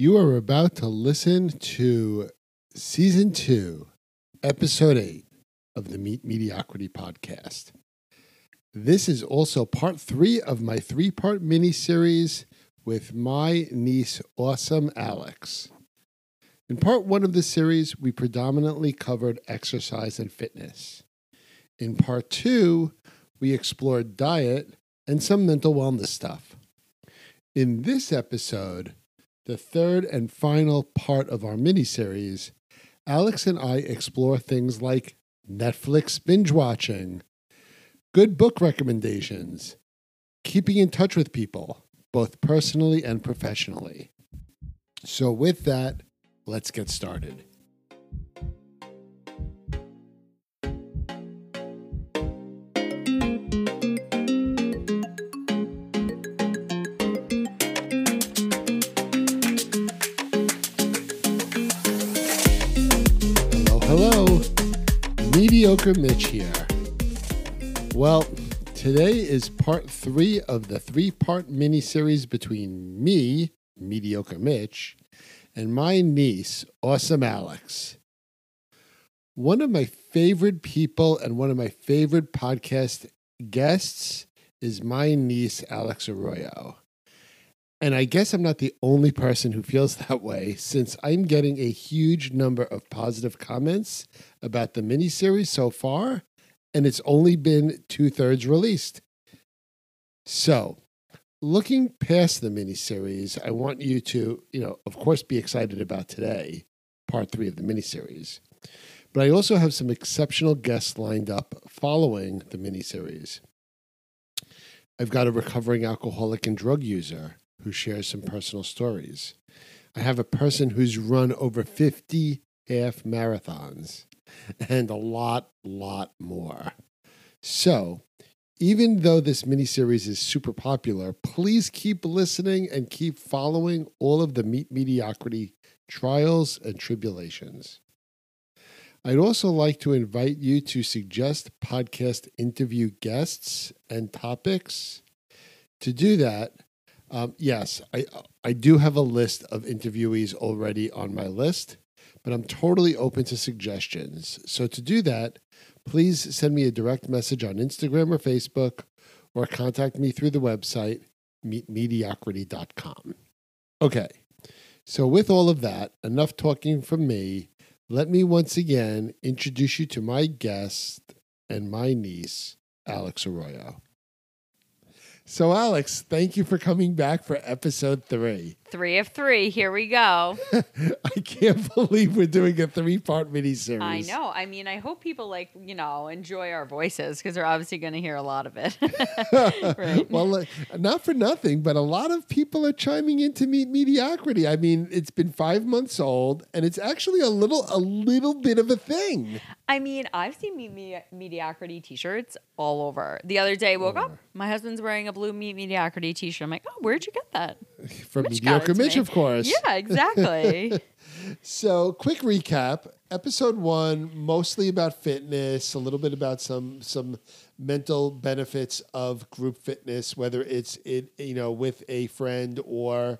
You are about to listen to season two, episode eight of the Meet Mediocrity podcast. This is also part three of my three part mini series with my niece, Awesome Alex. In part one of the series, we predominantly covered exercise and fitness. In part two, we explored diet and some mental wellness stuff. In this episode, the third and final part of our mini series, Alex and I explore things like Netflix binge watching, good book recommendations, keeping in touch with people, both personally and professionally. So, with that, let's get started. Mediocre Mitch here. Well, today is part three of the three part mini series between me, Mediocre Mitch, and my niece, Awesome Alex. One of my favorite people and one of my favorite podcast guests is my niece, Alex Arroyo. And I guess I'm not the only person who feels that way since I'm getting a huge number of positive comments about the miniseries so far, and it's only been two thirds released. So, looking past the miniseries, I want you to, you know, of course, be excited about today, part three of the miniseries. But I also have some exceptional guests lined up following the miniseries. I've got a recovering alcoholic and drug user who shares some personal stories. I have a person who's run over 50 half marathons and a lot, lot more. So, even though this miniseries is super popular, please keep listening and keep following all of the Meet Mediocrity trials and tribulations. I'd also like to invite you to suggest podcast interview guests and topics. To do that, um, yes, I I do have a list of interviewees already on my list, but I'm totally open to suggestions. So to do that, please send me a direct message on Instagram or Facebook, or contact me through the website meetmediocrity.com. Okay, so with all of that, enough talking from me. Let me once again introduce you to my guest and my niece, Alex Arroyo. So, Alex, thank you for coming back for episode three. Three of three. Here we go. I can't believe we're doing a three part miniseries. I know. I mean, I hope people like, you know, enjoy our voices because they're obviously going to hear a lot of it. right. well, uh, not for nothing, but a lot of people are chiming into meet mediocrity. I mean, it's been five months old, and it's actually a little, a little bit of a thing. I mean, I've seen Meet Me- Mediocrity t shirts all over. The other day, I woke up, my husband's wearing a blue Meet Mediocrity t shirt. I'm like, oh, where'd you get that? From Mitch mediocre it Mitch, me. of course. Yeah, exactly. So, quick recap. Episode one, mostly about fitness, a little bit about some some mental benefits of group fitness, whether it's it you know with a friend or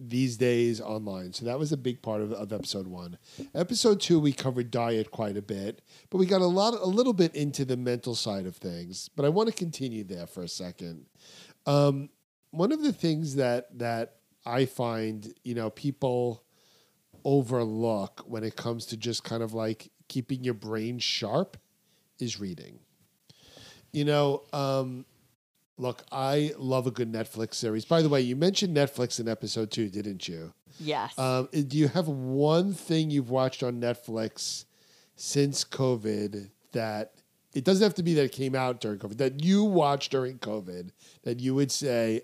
these days online. So that was a big part of, of episode one. Episode two, we covered diet quite a bit, but we got a lot a little bit into the mental side of things. But I want to continue there for a second. Um, one of the things that that I find, you know, people overlook when it comes to just kind of like keeping your brain sharp is reading. You know, um, look, I love a good Netflix series. By the way, you mentioned Netflix in episode two, didn't you? yes. Um, do you have one thing you've watched on Netflix since COVID that it doesn't have to be that it came out during COVID, that you watched during COVID that you would say,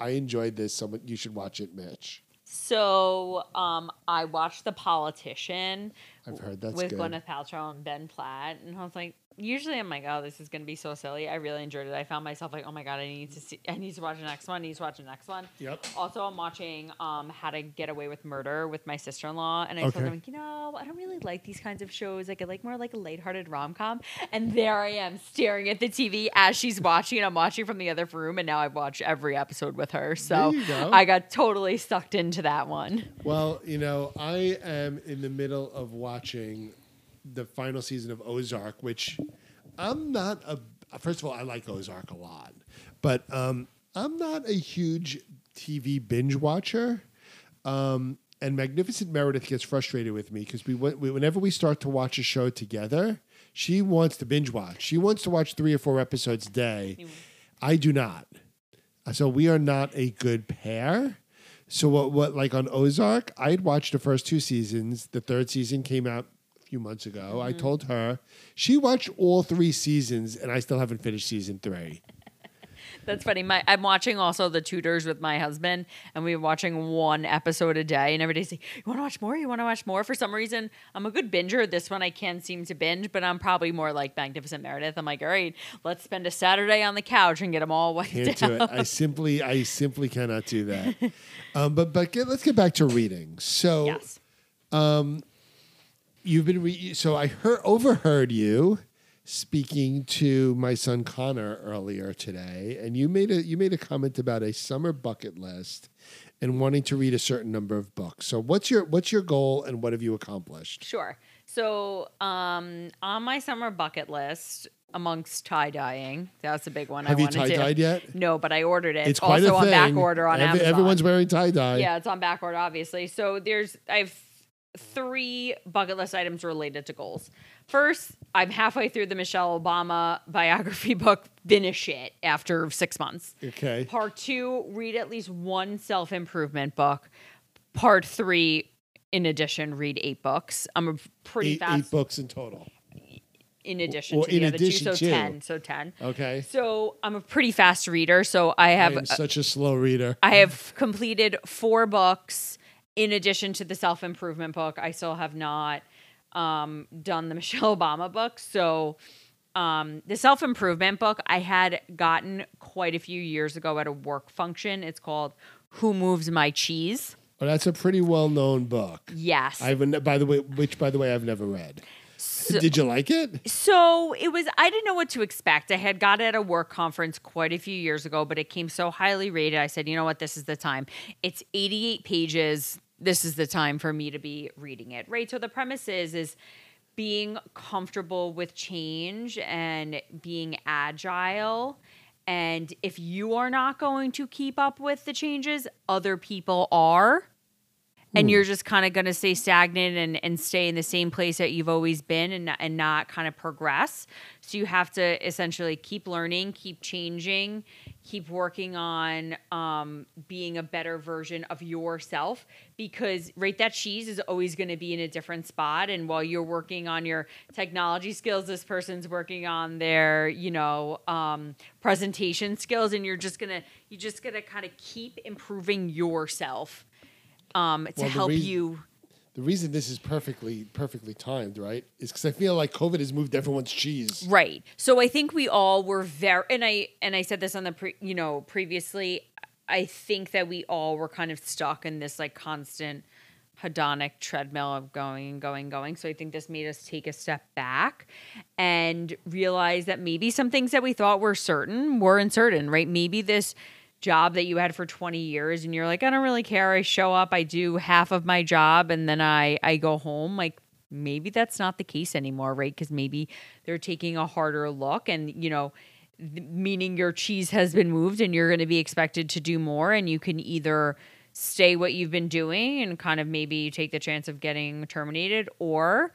I enjoyed this, someone you should watch it, Mitch? so um, I watched The Politician. I've heard that's with good. Gwyneth Paltrow and Ben Platt, and I was like, usually I'm like, oh, this is gonna be so silly. I really enjoyed it. I found myself like, oh my god, I need to see, I need to watch the next one. I need to watch the next one. Yep. Also, I'm watching um, How to Get Away with Murder with my sister in law, and I Okay. told them, you know, I don't really like these kinds of shows. Like, I like more like a lighthearted rom com. And there I am staring at the TV as she's watching, and I'm watching from the other room, and now I've watched every episode with her. So go. I got totally sucked into that one. Well, you know, I am in the middle of watching the final season of Ozark, which I'm not a. First of all, I like Ozark a lot, but um, I'm not a huge TV binge watcher. Um, and Magnificent Meredith gets frustrated with me because we, we, whenever we start to watch a show together, she wants to binge watch. She wants to watch three or four episodes a day. I do not. So we are not a good pair. So what what like on Ozark, I'd watched the first two seasons. The third season came out few months ago. I told her. She watched all three seasons and I still haven't finished season 3. That's funny. My I'm watching also The Tudors with my husband, and we're watching one episode a day. And every day, say, "You want to watch more? You want to watch more?" For some reason, I'm a good binger. This one I can't seem to binge, but I'm probably more like Magnificent Meredith. I'm like, all right, let's spend a Saturday on the couch and get them all wiped Can't out. do it. I simply I simply cannot do that. Um, but but get, let's get back to reading. So Yes. You've been re- so I heard overheard you speaking to my son Connor earlier today, and you made a you made a comment about a summer bucket list and wanting to read a certain number of books. So what's your what's your goal and what have you accomplished? Sure. So, um, on my summer bucket list, amongst tie dyeing, that's a big one. Have I you tie dyed yet? No, but I ordered it. It's quite also a on back order on Every- Amazon. Everyone's wearing tie dye. Yeah, it's on back order, obviously. So there's I have three bucket list items related to goals. First, I'm halfway through the Michelle Obama biography book. Finish it after six months. Okay. Part two, read at least one self improvement book. Part three, in addition, read eight books. I'm a pretty Eight, fast. eight books in total. in addition Or to the in other addition two, so to. ten. So ten. Okay. So I'm a pretty fast reader. So I I have am such a slow reader. I have completed four books in addition to the self improvement book. I still have not um, done the Michelle Obama book. So, um, the self improvement book I had gotten quite a few years ago at a work function. It's called Who Moves My Cheese? Well, that's a pretty well known book. Yes. I've by the way, which by the way I've never read. So- Did you like it? So it was, I didn't know what to expect. I had got it at a work conference quite a few years ago, but it came so highly rated. I said, you know what, this is the time. It's 88 pages. This is the time for me to be reading it, right? So the premise is, is being comfortable with change and being agile. And if you are not going to keep up with the changes, other people are and you're just kind of going to stay stagnant and, and stay in the same place that you've always been and, not- and not kind of progress. So you have to essentially keep learning, keep changing, keep working on um, being a better version of yourself because, right, that cheese is always going to be in a different spot. And while you're working on your technology skills, this person's working on their, you know, um, presentation skills. And you're just going to, you're just going to kind of keep improving yourself um, to Well, help reas- you. The reason this is perfectly perfectly timed, right, is because I feel like COVID has moved everyone's cheese. Right. So I think we all were very, and I and I said this on the pre, you know previously. I think that we all were kind of stuck in this like constant hedonic treadmill of going and going going. So I think this made us take a step back and realize that maybe some things that we thought were certain were uncertain. Right? Maybe this job that you had for 20 years and you're like i don't really care. I show up i do half of my job and then i i go home. Like maybe that's not the case anymore right? Because maybe they're taking a harder look and you know meaning your cheese has been moved and you're going to be expected to do more and you can either stay what you've been doing and kind of maybe take the chance of getting terminated or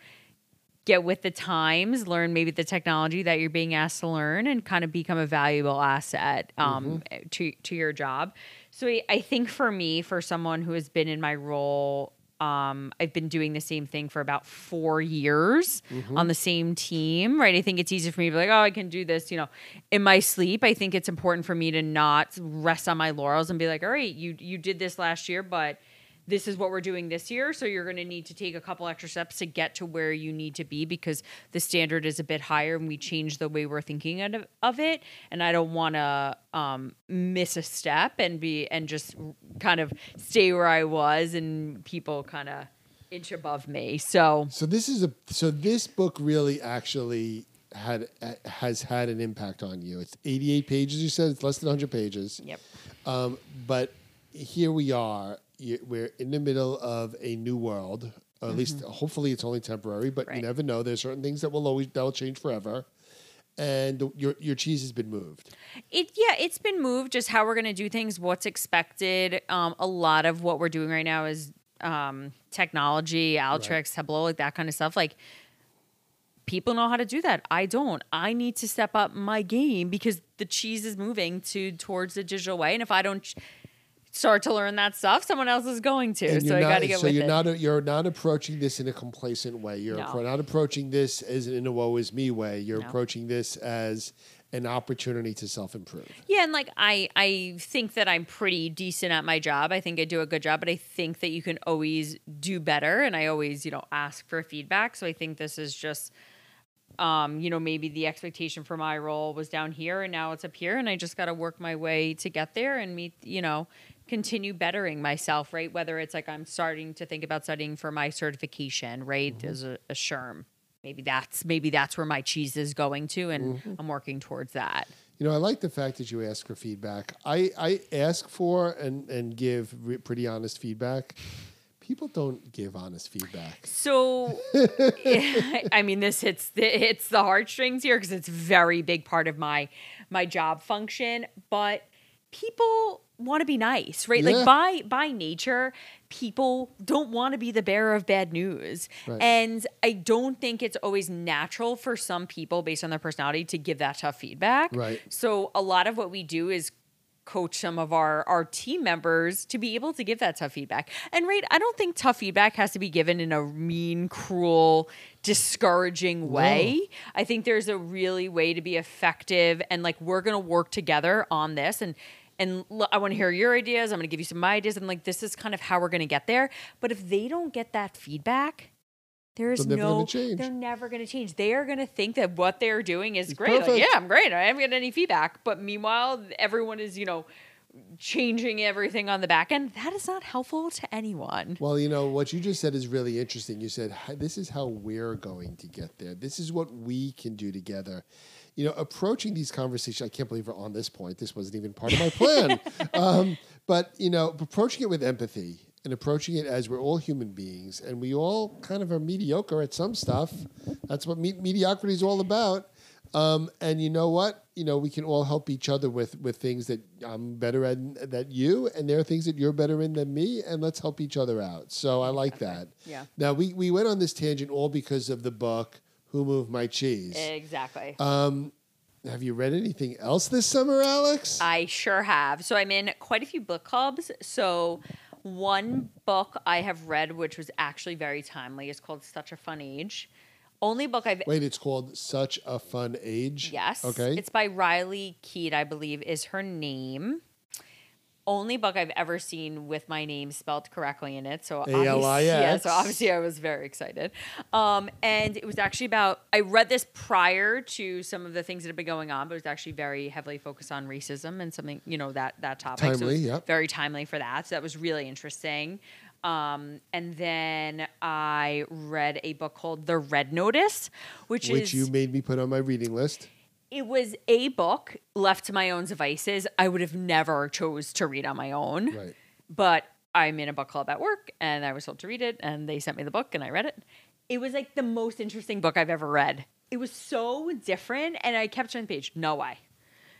get with the times, learn maybe the technology that you're being asked to learn, and kind of become a valuable asset um, to to your job. So I- think for me, for someone who has been in my role, um, I've been doing the same thing for about four years on the same team, right? I think it's easy for me to be like, oh, I can do this, you know, in my sleep. I think it's important for me to not rest on my laurels and be like, all right, you you did this last year, but this is what we're doing this year. So you're going to need to take a couple extra steps to get to where you need to be because the standard is a bit higher and we change the way we're thinking of, of it. And I don't want to um, miss a step and be and just kind of stay where I was and people kind of inch above me. So So this is a so this book really actually had has had an impact on you. It's 88 pages. You said it's less than 100 pages. yep. Um, but here we are. We're in the middle of a new world. Or at least, hopefully, it's only temporary. But you never know. There's certain things that will always that will change forever. And your your cheese has been moved. It yeah, it's been moved. Just how we're gonna do things, what's expected. Um, a lot of what we're doing right now is um, technology, Alteryx, Tableau, like that kind of stuff. Like people know how to do that. I don't. I need to step up my game because the cheese is moving to towards the digital way, and if I don't start to learn that stuff, someone else is going to. And so I got to get so with you're it. not you're not approaching this in a complacent way. You're No. not approaching this as in a woe is me way. You're No. approaching this as an opportunity to self improve. Yeah, and like I I think that I'm pretty decent at my job. I think I do a good job, but I think that you can always do better and I always, you know, ask for feedback. So I think this is just um, you know, maybe the expectation for my role was down here and now it's up here and I just got to work my way to get there and meet, you know, continue bettering myself, right? Whether it's like I'm starting to think about studying for my certification, right? Mm-hmm. As a, a SHRM. Maybe that's maybe that's where my cheese is going to and mm-hmm. I'm working towards that. You know, I like the fact that you ask for feedback. I, I ask for and, and give re- pretty honest feedback. People don't give honest feedback. So, I mean, this hits the, hits the heartstrings here because it's a very big part of my my job function. But people want to be nice, right? Yeah. Like by by nature, people don't want to be the bearer of bad news, Right. and I don't think it's always natural for some people, based on their personality, to give that tough feedback. Right. So, a lot of what we do is coach some of our our team members to be able to give that tough feedback. And right, I don't think tough feedback has to be given in a mean, cruel, discouraging way. I think there's a really way to be effective and like we're going to work together on this and and l- I want to hear your ideas. I'm going to give you some of my ideas and like this is kind of how we're going to get there. But if they don't get that feedback, there is They're no they're never going to change. They are going to think that what they're doing is great. Like, yeah, I'm great. I haven't got any feedback. But meanwhile, everyone is, you know, changing everything on the back end. That is not helpful to anyone. Well, you know, what you just said is really interesting. You said, this is how we're going to get there. This is what we can do together. You know, approaching these conversations, I can't believe we're on this point. This wasn't even part of my plan. um, but, you know, approaching it with empathy and approaching it as we're all human beings and we all kind of are mediocre at some stuff. That's what me- mediocrity is all about. Um, and you know what? You know, we can all help each other with with things that I'm better at than you, and there are things that you're better in than me, and let's help each other out. So I like that. Yeah. Now we we went on this tangent all because of the book "Who Moved My Cheese." Exactly. Um, have you read anything else this summer, Alex? I sure have. So I'm in quite a few book clubs. So one book I have read, which was actually very timely, is called Such a Fun Age. Only book I've Wait, it's called "Such a Fun Age." Yes. Okay. It's by Riley Keat, I believe, is her name. Only book I've ever seen with my name spelled correctly in it. So obviously, yeah, so obviously I was very excited. Um, and it was actually about I read this prior to some of the things that have been going on, but it was actually very heavily focused on racism and something, you know, that that topic. Timely, yep. very timely for that. So that was really interesting. Um, and then I read a book called The Red Notice, which, which is Which you made me put on my reading list. it was a book left to my own devices. I would have never chose to read on my own. Right. but i'm in a book club at work and i was told to read it and they sent me the book and i read it. It was like the most interesting book i've ever read. It was so different and i kept turning the page. No way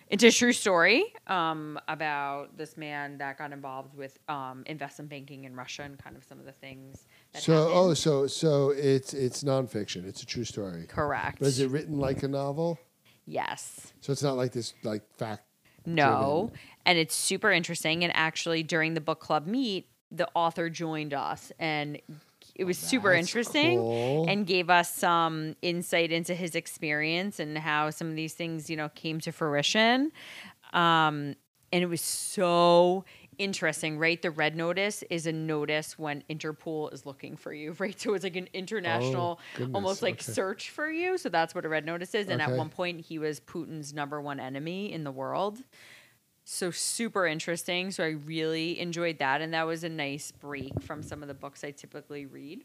it's a true story um, about this man that got involved with um, investment banking in russia and kind of some of the things that So, happened. oh, so so it's it's nonfiction. It's a true story. correct But is it written like a novel? yes So it's not like this like fact. No. And it's super interesting. And actually, during the book club meet, the author joined us and it was super interesting cool. and gave us some insight into his experience and how some of these things, you know, came to fruition. Um, and it was so interesting, right? The red notice is a notice when Interpol is looking for you, right? So it's like an international, Oh, goodness, almost like okay. search for you. So that's what a red notice is. And at one point, he was Putin's number one enemy in the world. So super interesting. So I really enjoyed that. And that was a nice break from some of the books I typically read.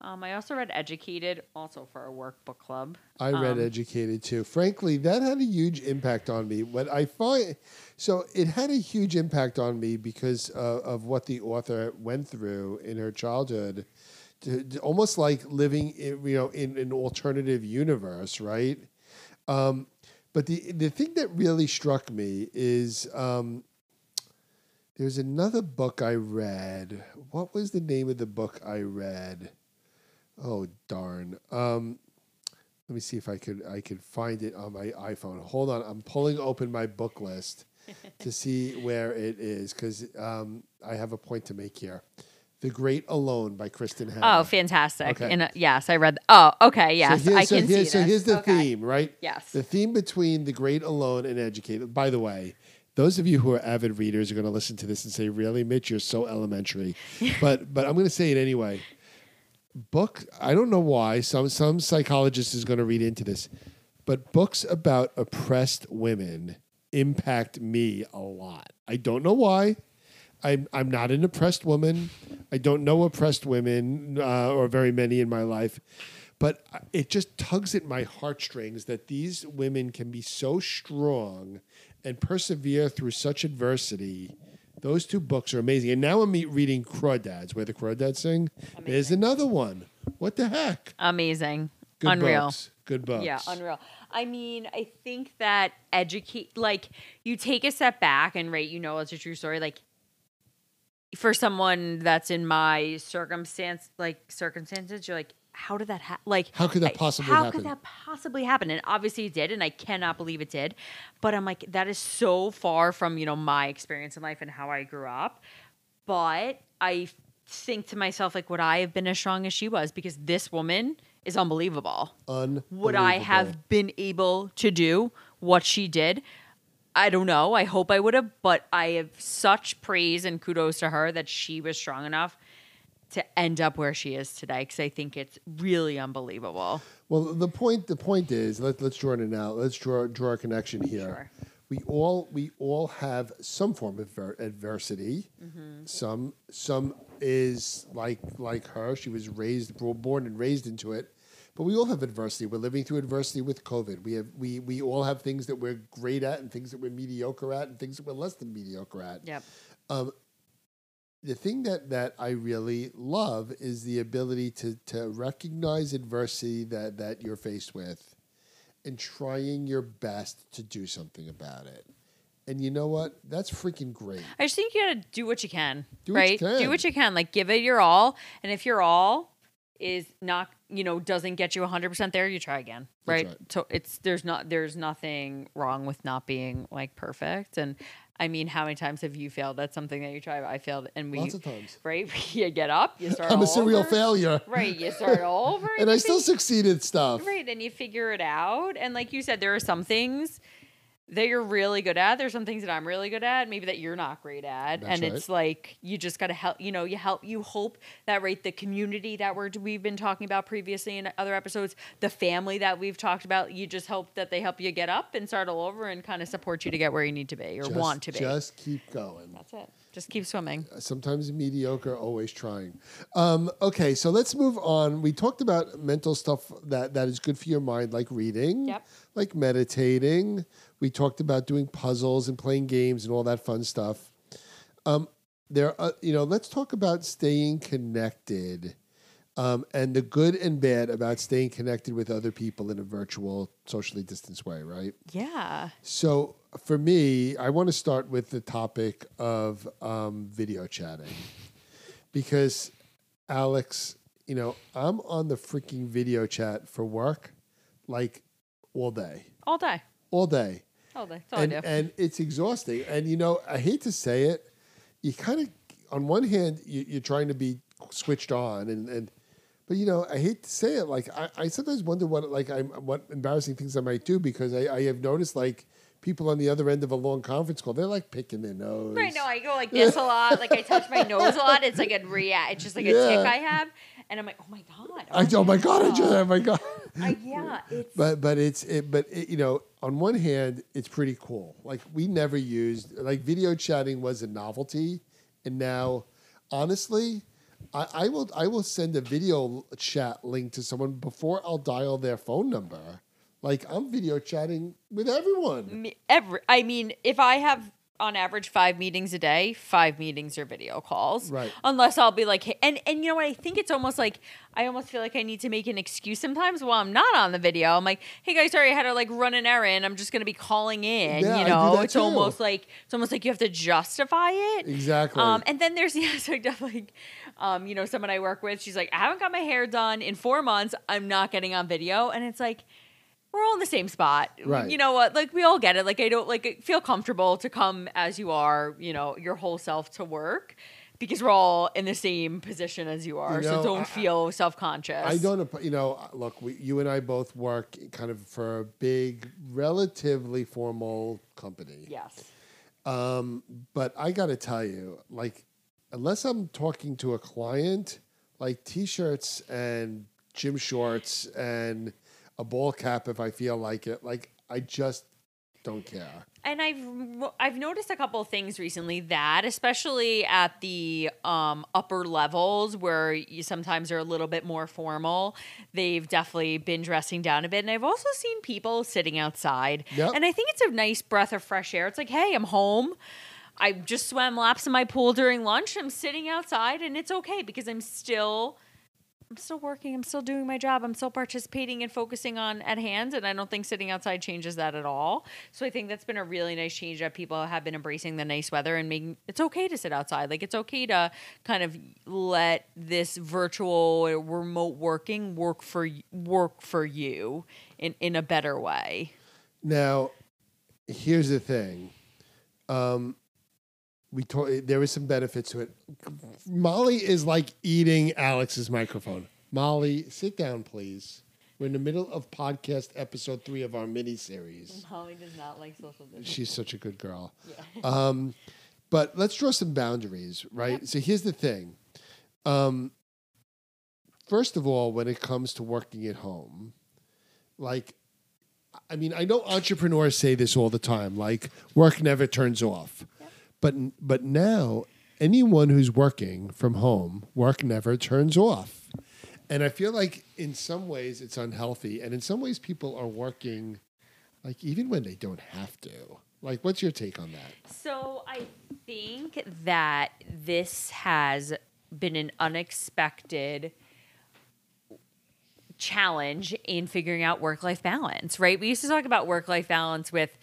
Um, I also read Educated, also for our workbook club. I read Um, Educated too. Frankly, that had a huge impact on me. What I find, so it had a huge impact on me because uh, of what the author went through in her childhood, to, to- almost like living, in, you know, in an alternative universe, right? Um, but the the thing that really struck me is um, there's another book I read. What was the name of the book I read? Oh darn. Um, let me see if I could I could find it on my iPhone. Hold on, I'm pulling open my book list to see where it is because um, I have a point to make here. The Great Alone by Kristin Hannah. Oh, fantastic! Okay. And uh, yes, I read. oh, okay. Yes, so I so can see So this. here's the Okay. theme, right? Yes. The theme between The Great Alone and Educated. By the way, those of you who are avid readers are going to listen to this and say, "Really, Mitch, you're so elementary." but but I'm going to say it anyway. Book. I don't know why some some psychologist is going to read into this, but books about oppressed women impact me a lot. I don't know why. I'm I'm not an oppressed woman. I don't know oppressed women uh, or very many in my life, but it just tugs at my heartstrings that these women can be so strong and persevere through such adversity. Those two books are amazing. And now I'm reading Crawdads, where the Crawdads sing. There's another one. What the heck? Amazing. Good Unreal. books. Good books. Yeah, unreal. I mean, I think that educate like you take a step back and right, you know it's a true story. Like for someone that's in my circumstance, like circumstances, you're like, how did that happen? Like, How could that I- possibly how happen? could that possibly happen? And obviously it did, and I cannot believe it did. But I'm like, that is so far from you know my experience in life and how I grew up. But I think to myself, like, would I have been as strong as she was? Because this woman is unbelievable unbelievable. would I have been able to do what she did? I don't know. I hope I would have, but I have such praise and kudos to her that she was strong enough to end up where she is today because I think it's really unbelievable. Well, the point the point is let, let's draw it out. Let's draw draw a connection here. Sure. We all we all have some form of ver- adversity. Mm-hmm. Some some is like like her. She was raised born and raised into it. But we all have adversity. We're living through adversity with COVID. We have we we all have things that we're great at and things that we're mediocre at and things that we're less than mediocre at Yep. Um, the thing that that I really love is the ability to to recognize adversity that that you're faced with and trying your best to do something about it. And you know what? That's freaking great. I just think you gotta do what you can, Do what you right? can. Do what you can. Like give it your all, and if you're all is not, you know, doesn't get you 100% there, you try again, right? right. So it's there's not there's nothing wrong with not being like perfect. And I mean, how many times have you failed at something that you tried? I failed, and we Lots of times. right. You get up, you start. I'm a serial over. failure. Right, you start all over, And you I still fig- succeed at stuff. Right, and you figure it out. And like you said, there are some things that you're really good at. There's some things that I'm really good at, maybe that you're not great at. That's and right. it's like you just got to help. You know, you help. You hope that right, the community that we're we've been talking about previously in other episodes, the family that we've talked about. You just hope that they help you get up and start all over and kind of support you to get where you need to be or Just- want to be. Just keep going. That's it. Just keep swimming. sometimes mediocre, always trying. Um, okay, so let's move on. We talked about mental stuff that, that is good for your mind, like reading, Yep. like meditating. We talked about doing puzzles and playing games and all that fun stuff. Um, there, are, you know, let's talk about staying connected. Um, and the good and bad about staying connected with other people in a virtual, socially distanced way, right? Yeah. So for me, I want to start with the topic of um, video chatting because Alex, you know, I'm on the freaking video chat for work like all day, All day. all day, All day. That's all and I do. and it's exhausting. And you know, I hate to say it, you kind of, on one hand, you, you're trying to be switched on, and and. But you know, I hate to say it. Like I, I sometimes wonder what like I'm what embarrassing things I might do because I, I have noticed like people on the other end of a long conference call, they're like picking their nose. Right now, I go like this a lot. Like I touch my nose a lot. It's like a react. It's just like a Yeah. tick I have, and I'm like, oh my god. I, oh my god! I just, oh my god. I, yeah, it's But but it's it, but it, you know on one hand it's pretty cool. Like we never used like video chatting was a novelty, and now honestly, I, I will I will send a video chat link to someone before I'll dial their phone number. Like I'm video chatting with everyone. every. I mean, if I have on average five meetings a day, five meetings are video calls. Right. Unless I'll be like, hey, and and you know what? I think it's almost like I almost feel like I need to make an excuse sometimes while I'm not on the video. I'm like, hey guys, sorry, I had to like run an errand. I'm just gonna be calling in. Yeah, you know, it's too. almost like it's almost like you have to justify it. Exactly. Um, and then there's the aspect of like, um, you know, someone I work with, she's like, I haven't got my hair done in four months. I'm not getting on video. And it's like, we're all in the same spot. Right. You know what? Like, we all get it. Like, I don't like feel comfortable to come as you are, you know, your whole self to work because we're all in the same position as you are. You know, so don't I- feel self conscious. I don't, you know, look, we, you and I both work kind of for a big, relatively formal company. Yes. Um, but I got to tell you, like, unless I'm talking to a client, like t-shirts and gym shorts and a ball cap if I feel like it, like I just don't care. and I've I've noticed a couple of things recently that especially at the um, upper levels where you sometimes are a little bit more formal, they've definitely been dressing down a bit. And I've also seen people sitting outside, Yep. and I think it's a nice breath of fresh air. It's like, hey, I'm home. I just swam laps in my pool during lunch. I'm sitting outside, and it's okay because I'm still. I'm still working. I'm still doing my job. I'm still participating and focusing on at hand. And I don't think sitting outside changes that at all. So I think that's been a really nice change that people have been embracing the nice weather and making it's okay to sit outside. Like it's okay to kind of let this virtual remote working work for work for you in, in a better way. Now, here's the thing. Um, we told there is some benefits to it. Molly is like eating Alex's microphone. Molly, sit down, please. We're in the middle of podcast episode three of our mini series. Holly does not like social distancing. She's such a good girl. Um, but let's draw some boundaries, right? So here's the thing. Um, first of all, when it comes to working at home, like, I mean, I know entrepreneurs say this all the time, like work never turns off. But but now anyone who's working from home, work never turns off. And I feel like in some ways it's unhealthy, and in some ways people are working like even when they don't have to. Like, what's your take on that? So I think that this has been an unexpected challenge in figuring out work life balance, right? We used to talk about work life balance with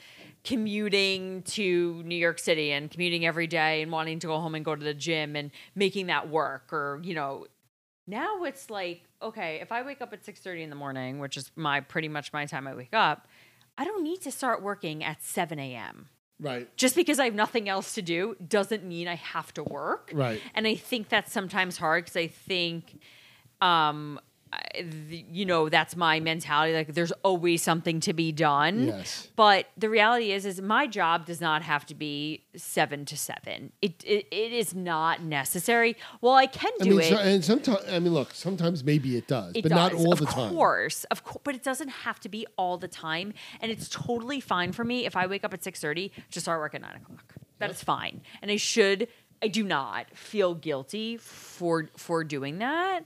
commuting to New York City and commuting every day and wanting to go home and go to the gym and making that work or, you know, now it's like, okay, if I wake up at 6:30 in the morning, which is my pretty much my time I wake up, I don't need to start working at 7 a.m Right. just because I have nothing else to do doesn't mean I have to work. Right. And I think that's sometimes hard because I think, um, you know, that's my mentality. Like, there's always something to be done. Yes. But the reality is, is my job does not have to be seven to seven. It it, it is not necessary. Well, I can I do mean, it. so, and sometimes I mean, look, sometimes maybe it does, It but not all the time. of course, of course, but it doesn't have to be all the time, and it's totally fine for me if I wake up at six thirty to start work at nine o'clock. That is fine, and I should. I do not feel guilty for for doing that.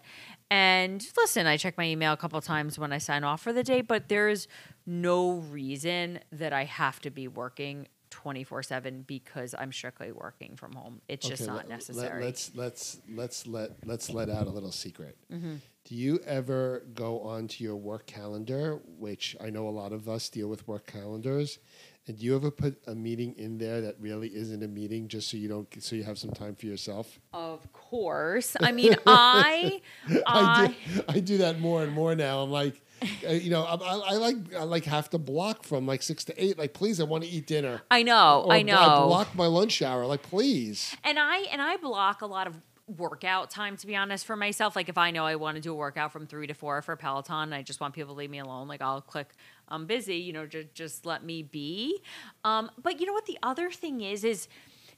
And listen, I check my email a couple times when I sign off for the day, but there's no reason that I have to be working 24/7 because I'm strictly working from home. It's just not let- let- necessary. let's let's let's let let's let out a little secret. Mm-hmm. Do you ever go onto your work calendar, which I know a lot of us deal with work calendars, and do you ever put a meeting in there that really isn't a meeting, just so you don't so you have some time for yourself? of course. I mean, I I I do, I do that more and more now. I'm like, uh, you know, I, I, I like I like have to block from like six to eight. Like, please, I want to eat dinner. I know, Or I I know. block my lunch hour. Like, please. and I and I block a lot of workout time to be honest for myself. Like if I know I want to do a workout from three to four for Peloton, I just want people to leave me alone. Like I'll click I'm busy, you know, just just let me be. Um, but you know what the other thing is is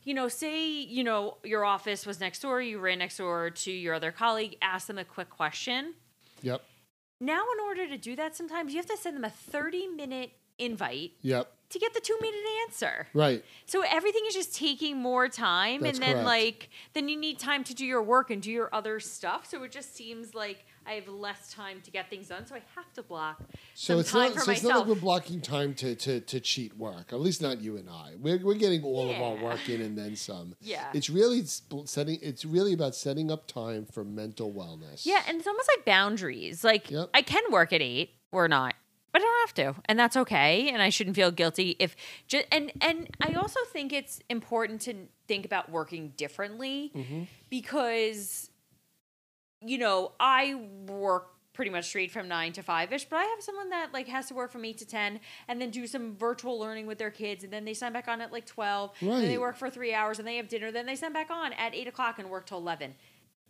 you know, say, you know, your office was next door, you ran next door to your other colleague, ask them a quick question. Yep. Now, in order to do that, sometimes you have to send them a 30 minute invite Yep. to get the two minute answer. Right. So everything is just taking more time, That's and then correct. like then you need time to do your work and do your other stuff. So it just seems like I have less time to get things done. So I have to block So some it's time not. for So it's not myself. like we're blocking time to, to to cheat work. At least not you and I. We're we're getting all of our work in and then some. Yeah. It's really setting. It's really about setting up time for mental wellness. yeah, and it's almost like boundaries. Like Yep. I can work at eight or not. But I don't have to, and that's okay. And I shouldn't feel guilty if just and and I also think it's important to think about working differently Mm-hmm. because you know I work pretty much straight from nine to five ish, but I have someone that like has to work from eight to ten and then do some virtual learning with their kids, and then they sign back on at like twelve, and then they work for three hours, and they have dinner, then they sign back on at eight o'clock and work till eleven.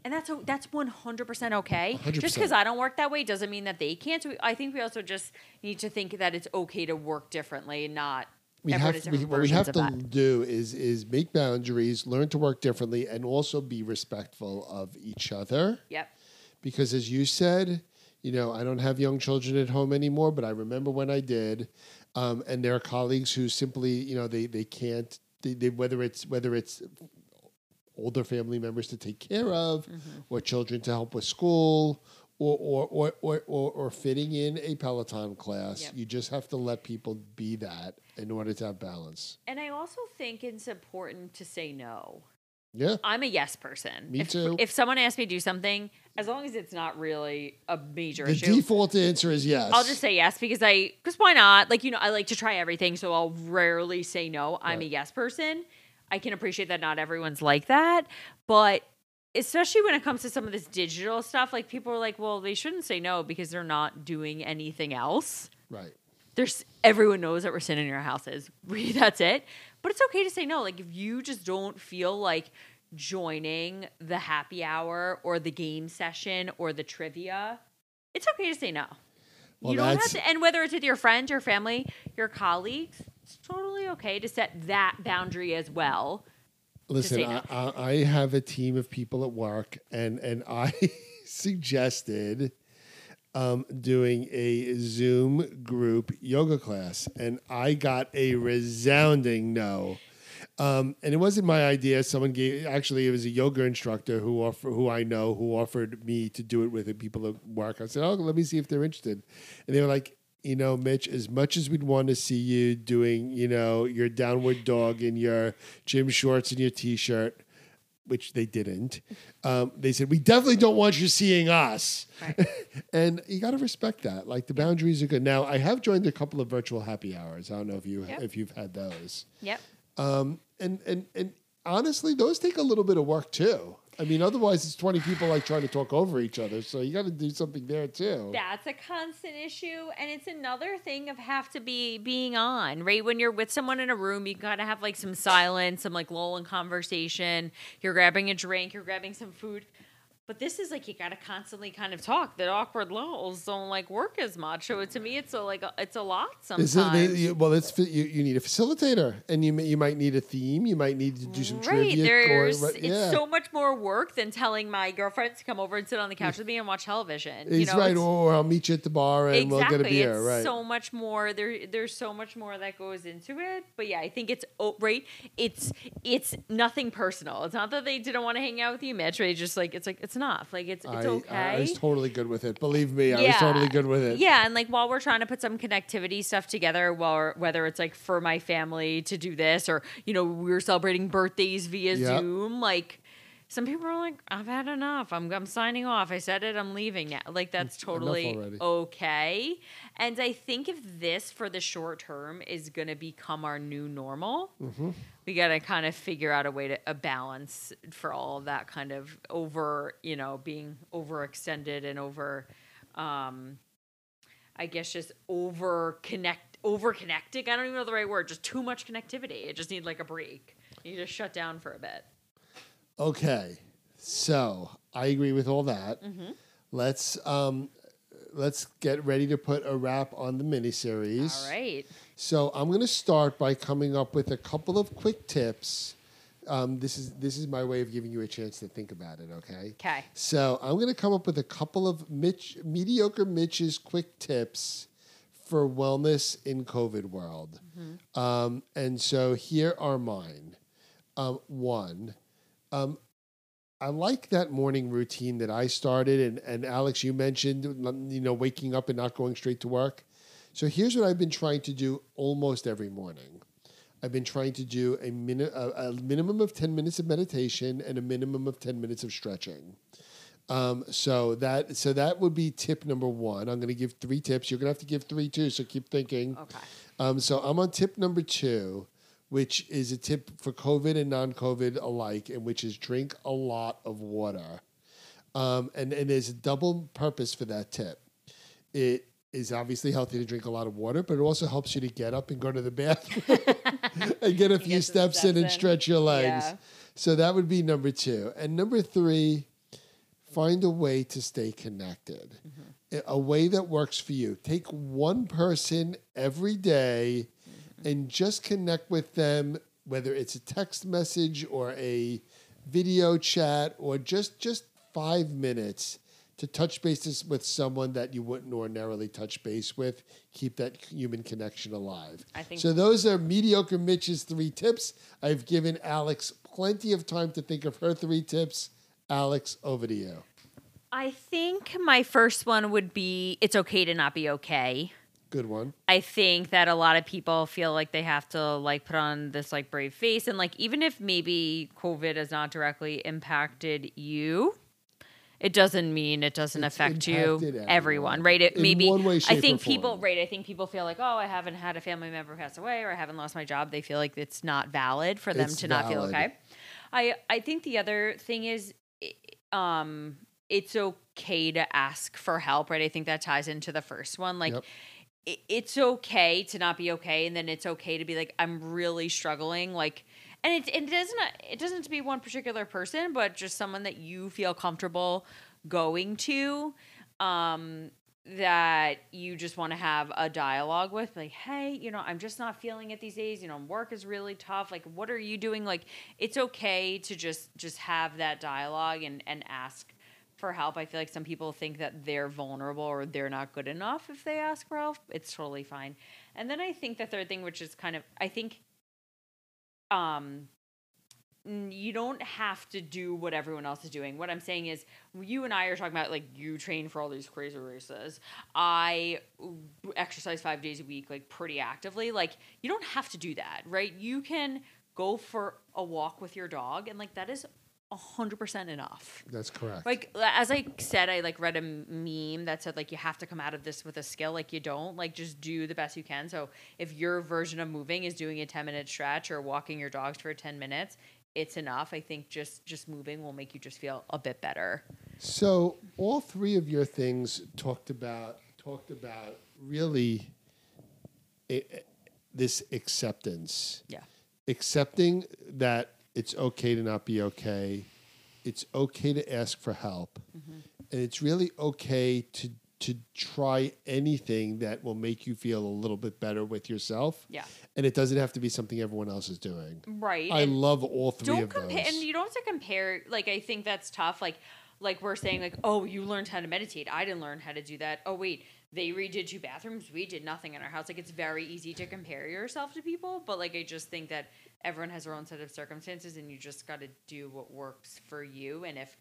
And that's that's one hundred percent okay. 100%. Just because I don't work that way doesn't mean that they can't. So I think we also just need to think that it's okay to work differently, and not We have we, what we have to that. do is is make boundaries, learn to work differently, and also be respectful of each other. Yep. because as you said, you know, I don't have young children at home anymore, but I remember when I did. Um, and there are colleagues who simply, you know, they they can't they, they whether it's whether it's older family members to take care of Mm-hmm. or children to help with school or or or or, or, or fitting in a Peloton class. Yep. You just have to let people be that in order to have balance. And I also think it's important to say no. Yeah. I'm a yes person. Me if, too. If someone asks me to do something, as long as it's not really a major The issue, The default answer is yes. I'll just say yes because I because why not? Like you know, I like to try everything, so I'll rarely say no. I'm a yes person. I can appreciate that not everyone's like that, but especially when it comes to some of this digital stuff, like people are like, well, they shouldn't say no because they're not doing anything else. right. There's everyone knows that we're sitting in our houses. That's it. But it's okay to say no. Like if you just don't feel like joining the happy hour or the game session or the trivia, it's okay to say no. Well, you don't have to, and whether it's with your friends, your family, your colleagues, it's totally okay to set that boundary as well. Listen, I, no. I, I have a team of people at work, and and I suggested um, doing a Zoom group yoga class, and I got a resounding no. Um, and it wasn't my idea. Someone gave actually it was a yoga instructor who offer, who I know who offered me to do it with the people at work. I said, "Oh, let me see if they're interested," and they were like, "You know, Mitch, as much as we'd want to see you doing, you know, your downward dog in your gym shorts and your t-shirt." Which they didn't. Um, they said we definitely don't want you seeing us, and you got to respect that. Like the boundaries are good. Now I have joined a couple of virtual happy hours. I don't know if you Yep. if you've had those. Yep. Um, and and and honestly, those take a little bit of work too. I mean, otherwise it's twenty people like trying to talk over each other. So you got to do something there too. That's a constant issue, and it's another thing of have to be being on right when you're with someone in a room. You gotta have like some silence, some like lull in conversation. You're grabbing a drink, you're grabbing some food. But this is like you gotta constantly kind of talk. The awkward lulls don't like work as much. So to me, it's a like a, it's a lot Is sometimes. it, you- well, it's you, you need a facilitator, and you may, you might need a theme. You might need to do some Right, trivia. there's or, it's yeah. so much more work than telling my girlfriends to come over and sit on the couch mm. with me and watch television. He's you know, right, it's- or I'll meet you at the bar and we'll get a beer. it's right. so much more. There, there's so much more that goes into it. But yeah, I think it's oh, right. It's it's nothing personal. It's not that they didn't want to hang out with you, Mitch. They just like it's like it's enough. Like it's it's I, okay. I was totally good with it. Believe me, I was totally good with it. Yeah, and like while we're trying to put some connectivity stuff together, while whether it's like for my family to do this, or you know we're celebrating birthdays via Yep. Zoom, like. Some people are like, I've had enough. I'm, I'm signing off. I said it. I'm leaving now. Like that's totally okay. And I think if this for the short term is going to become our new normal, Mm-hmm. we got to kind of figure out a way to a balance for all of that kind of over, you know, being overextended and over, um, I guess just over connect, over connecting. I don't even know the right word. Just too much connectivity. It just need like a break. You just shut down for a bit. Okay, So I agree with all that. Mm-hmm. Let's um, let's get ready to put a wrap on the miniseries. All right. So I'm going to start by coming up with a couple of quick tips. Um, this is this is my way of giving you a chance to think about it. Okay. Okay. So I'm going to come up with a couple of Mitch, mediocre Mitch's quick tips for wellness in COVID world. Um, and so here are mine. Um, one, um, I like that morning routine that I started, and, and Alex, you mentioned, you know, waking up and not going straight to work. So here's what I've been trying to do almost every morning. I've been trying to do a, minute, a, a minimum of 10 minutes of meditation and a minimum of 10 minutes of stretching. Um, so that so that would be tip number one. I'm going to give three tips. You're going to have to give three too. So keep thinking. Okay. Um, so I'm on tip number two, which is a tip for COVID and non-COVID alike, and which is drink a lot of water. Um, and and there's a double purpose for that tip. It is obviously healthy to drink a lot of water, but it also helps you to get up and go to the bathroom and get a few some steps, steps in and stretch your legs. Yeah. So that would be number two. And number three, find a way to stay connected, Mm-hmm. a way that works for you. Take one person every day. And just connect with them, whether it's a text message or a video chat or just just five minutes to touch bases with someone that you wouldn't ordinarily touch base with. Keep that human connection alive. I think- so. Those are mediocre Mitch's three tips. I've given Alex plenty of time to think of her three tips. Alex, over to you. I think my first one would be it's okay to not be okay. Good one. I think that a lot of people feel like they have to like put on this like brave face and like even if maybe COVID has not directly impacted you, it doesn't mean it doesn't It's affect you everyone, everyone. right? It In maybe one way, I think people right, I think people feel like, "Oh, I haven't had a family member pass away or I haven't lost my job." They feel like it's not valid for them It's to not feel okay. I I think the other thing is um it's okay to ask for help, right? I think that ties into the first one. Like Yep. It's okay to not be okay and then it's okay to be like i'm really struggling like and it, it doesn't it doesn't to be one particular person but just someone that you feel comfortable going to um that you just want to have a dialogue with like hey you know i'm just not feeling it these days you know work is really tough like what are you doing? Like it's okay to just just have that dialogue and and ask for help. I feel like some people think that they're vulnerable or they're not good enough if they ask for help. It's totally fine. And then I think the third thing, which is kind of, I think, um, you don't have to do what everyone else is doing. What I'm saying is, you and I are talking about like you train for all these crazy races. I exercise five days a week, like pretty actively. Like you don't have to do that, right? You can go for a walk with your dog, and like that is hundred percent enough. That's correct. Like as I said, I like read a meme that said like you have to come out of this with a skill. Like you don't like just do the best you can. So if your version of moving is doing a ten minute stretch or walking your dogs for ten minutes, it's enough. I think just just moving will make you just feel a bit better. So all three of your things talked about talked about really i- i- this acceptance, Yeah. accepting that it's okay to not be okay. It's okay to ask for help, Mm-hmm. and it's really okay to to try anything that will make you feel a little bit better with yourself. Yeah. and it doesn't have to be something everyone else is doing. Right. I and- love all 3 don't of compare those. and you don't have to compare like i think that's tough like like we're saying like oh you learned how to meditate i didn't learn how to do that oh wait they redid two bathrooms. We did nothing in our house. Like it's very easy to compare yourself to people but like i just think that everyone has their own set of circumstances and you just got to do what works for you. And if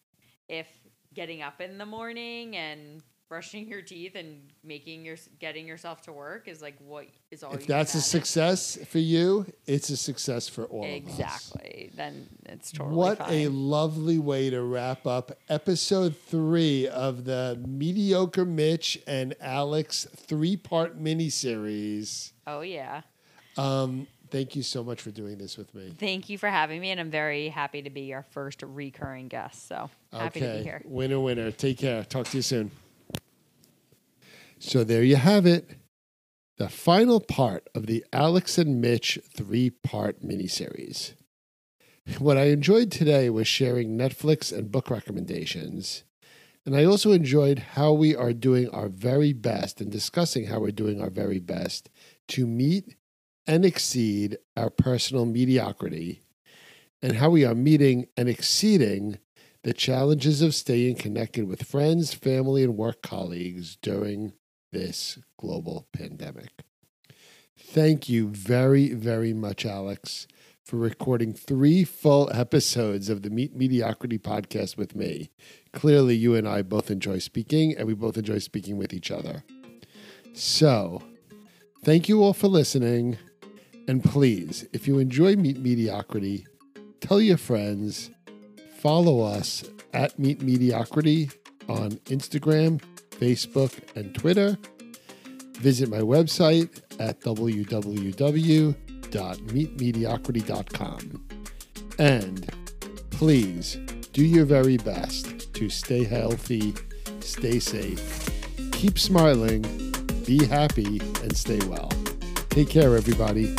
if getting up in the morning and brushing your teeth and making your getting yourself to work is like what is all if that's a success for you, it's a success for all of us. exactly then it's totally What fine. a lovely way to wrap up episode three of the Mediocre Mitch and Alex three part miniseries. oh yeah Um, thank you so much for doing this with me. Thank you for having me, and I'm very happy to be your first recurring guest. So happy to be here. Winner, winner. Take care. Talk to you soon. So there you have it. The final part of the Alex and Mitch three part miniseries. What I enjoyed today was sharing Netflix and book recommendations. And I also enjoyed how we are doing our very best and discussing how we're doing our very best to meet and exceed our personal mediocrity and how we are meeting and exceeding the challenges of staying connected with friends, family, and work colleagues during this global pandemic. Thank you very, very much, Alex, for recording three full episodes of the Meet Mediocrity podcast with me. Clearly, you and I both enjoy speaking, and we both enjoy speaking with each other. So, thank you all for listening. And please, if you enjoy Meet Mediocrity, tell your friends, follow us at Meet Mediocrity on Instagram, Facebook, and Twitter. Visit my website at www.meetmediocrity.com. And please do your very best to stay healthy, stay safe, keep smiling, be happy, and stay well. Take care, everybody.